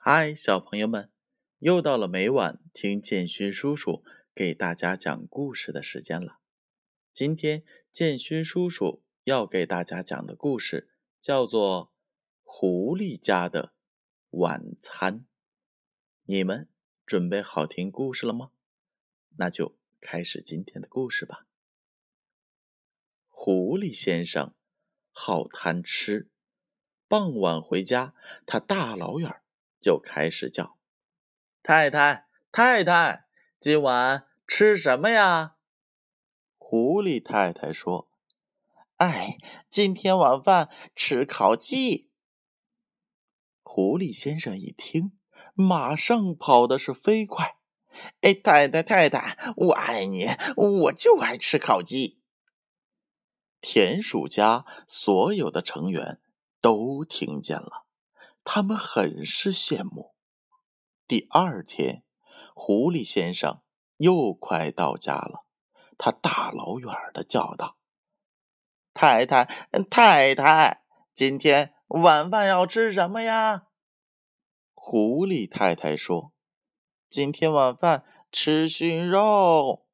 嗨，小朋友们，又到了每晚听建勋叔叔给大家讲故事的时间了。今天建勋叔叔要给大家讲的故事叫做《狐狸家的晚餐》。你们准备好听故事了吗？那就开始今天的故事吧。狐狸先生好贪吃，傍晚回家，他大老远就开始叫：“太太，太太，今晚吃什么呀？”狐狸太太说：“哎，今天晚饭吃烤鸡。”狐狸先生一听，马上跑的是飞快。“哎，太太，太太，我爱你，我就爱吃烤鸡。”田鼠家所有的成员都听见了。他们很是羡慕。第二天，狐狸先生又快到家了，他大老远的叫道：“太太，太太，今天晚饭要吃什么呀？”狐狸太太说：“今天晚饭吃熏肉。”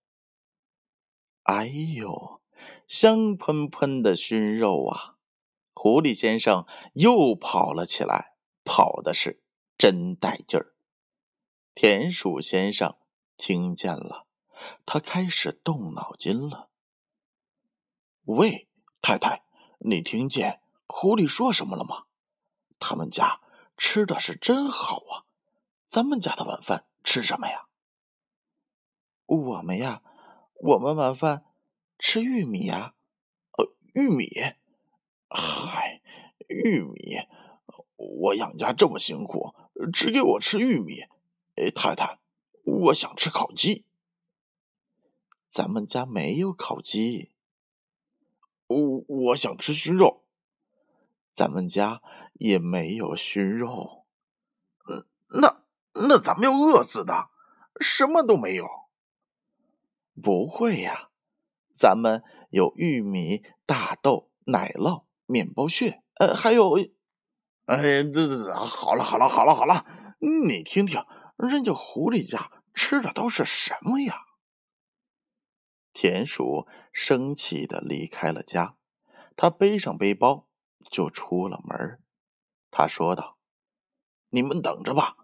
哎呦，香喷喷的熏肉啊！狐狸先生又跑了起来。跑的是真带劲儿。田鼠先生听见了，他开始动脑筋了。喂，太太，你听见狐狸说什么了吗？他们家吃的是真好啊！咱们家的晚饭吃什么呀？我们呀，我们晚饭吃玉米呀。呃，玉米？嗨，玉米。我养家这么辛苦，只给我吃玉米。哎，太太，我想吃烤鸡。咱们家没有烤鸡。我我想吃熏肉。咱们家也没有熏肉。那那咱们要饿死的，什么都没有。不会呀，咱们有玉米、大豆、奶酪、面包屑，呃，还有。哎，这这这，好了好了好了好了，你听听，人家狐狸家吃的都是什么呀？田鼠生气的离开了家，他背上背包就出了门。他说道：“你们等着吧，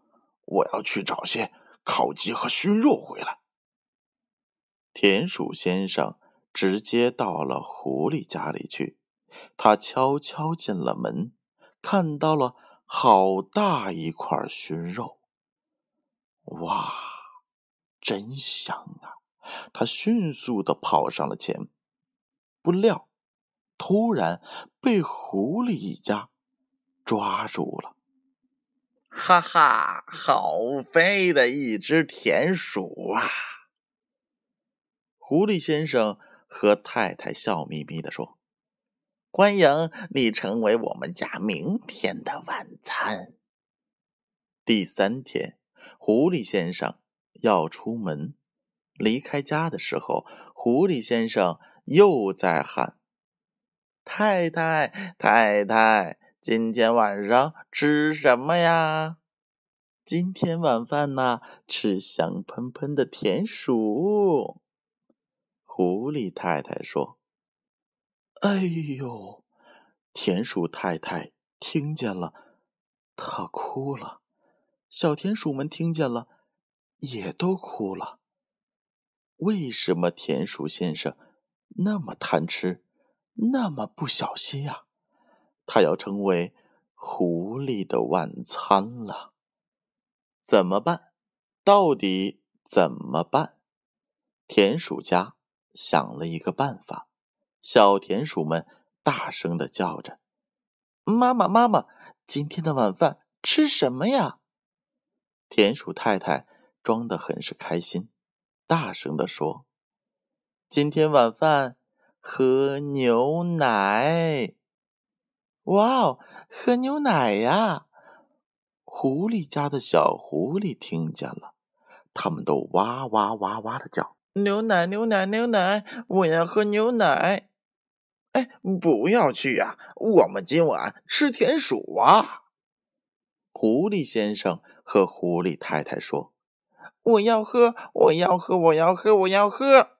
我要去找些烤鸡和熏肉回来。”田鼠先生直接到了狐狸家里去，他悄悄进了门。看到了好大一块熏肉，哇，真香啊！他迅速的跑上了前，不料突然被狐狸一家抓住了。哈哈，好肥的一只田鼠啊！狐狸先生和太太笑眯眯的说。欢迎你成为我们家明天的晚餐。第三天，狐狸先生要出门，离开家的时候，狐狸先生又在喊：“太太，太太，今天晚上吃什么呀？”今天晚饭呢，吃香喷喷的田鼠。狐狸太太说。哎呦！田鼠太太听见了，她哭了。小田鼠们听见了，也都哭了。为什么田鼠先生那么贪吃，那么不小心呀？他要成为狐狸的晚餐了。怎么办？到底怎么办？田鼠家想了一个办法。小田鼠们大声的叫着：“妈妈，妈妈，今天的晚饭吃什么呀？”田鼠太太装的很是开心，大声的说：“今天晚饭喝牛奶。”哇哦，喝牛奶呀！狐狸家的小狐狸听见了，他们都哇哇哇哇的叫：“牛奶，牛奶，牛奶！我要喝牛奶！”哎，不要去呀！我们今晚吃田鼠啊！狐狸先生和狐狸太太说：“我要喝，我要喝，我要喝，我要喝。”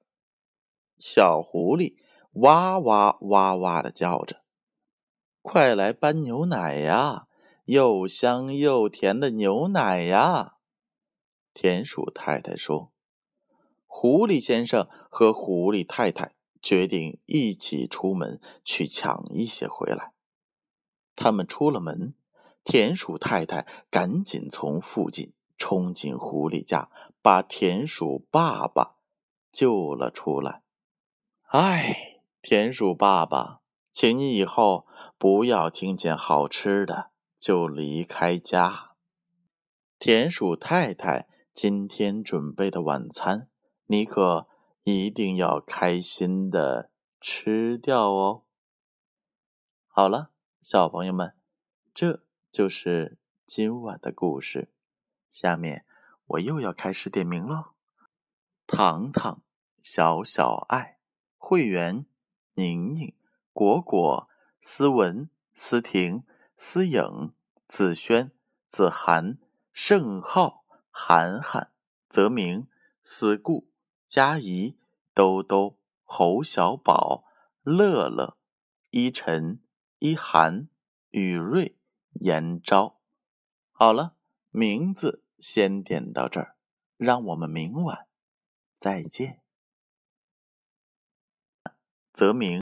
小狐狸哇哇哇哇的叫着：“快来搬牛奶呀！又香又甜的牛奶呀！”田鼠太太说：“狐狸先生和狐狸太太决定一起出门去抢一些回来。”他们出了门，田鼠太太赶紧从附近冲进狐狸家，把田鼠爸爸救了出来。哎，田鼠爸爸，请你以后不要听见好吃的就离开家。田鼠太太今天准备的晚餐，你可一定要开心的吃掉哦。好了。小朋友们，这就是今晚的故事。下面我又要开始点名喽。糖糖、小小爱、会员、宁宁、果果、思文、思婷、思颖、子轩、子涵、盛浩、涵涵、泽明、思顾、佳怡、兜兜、侯小宝、乐乐、依晨。依涵、雨瑞、严昭，好了，名字先点到这儿，让我们明晚再见。泽明。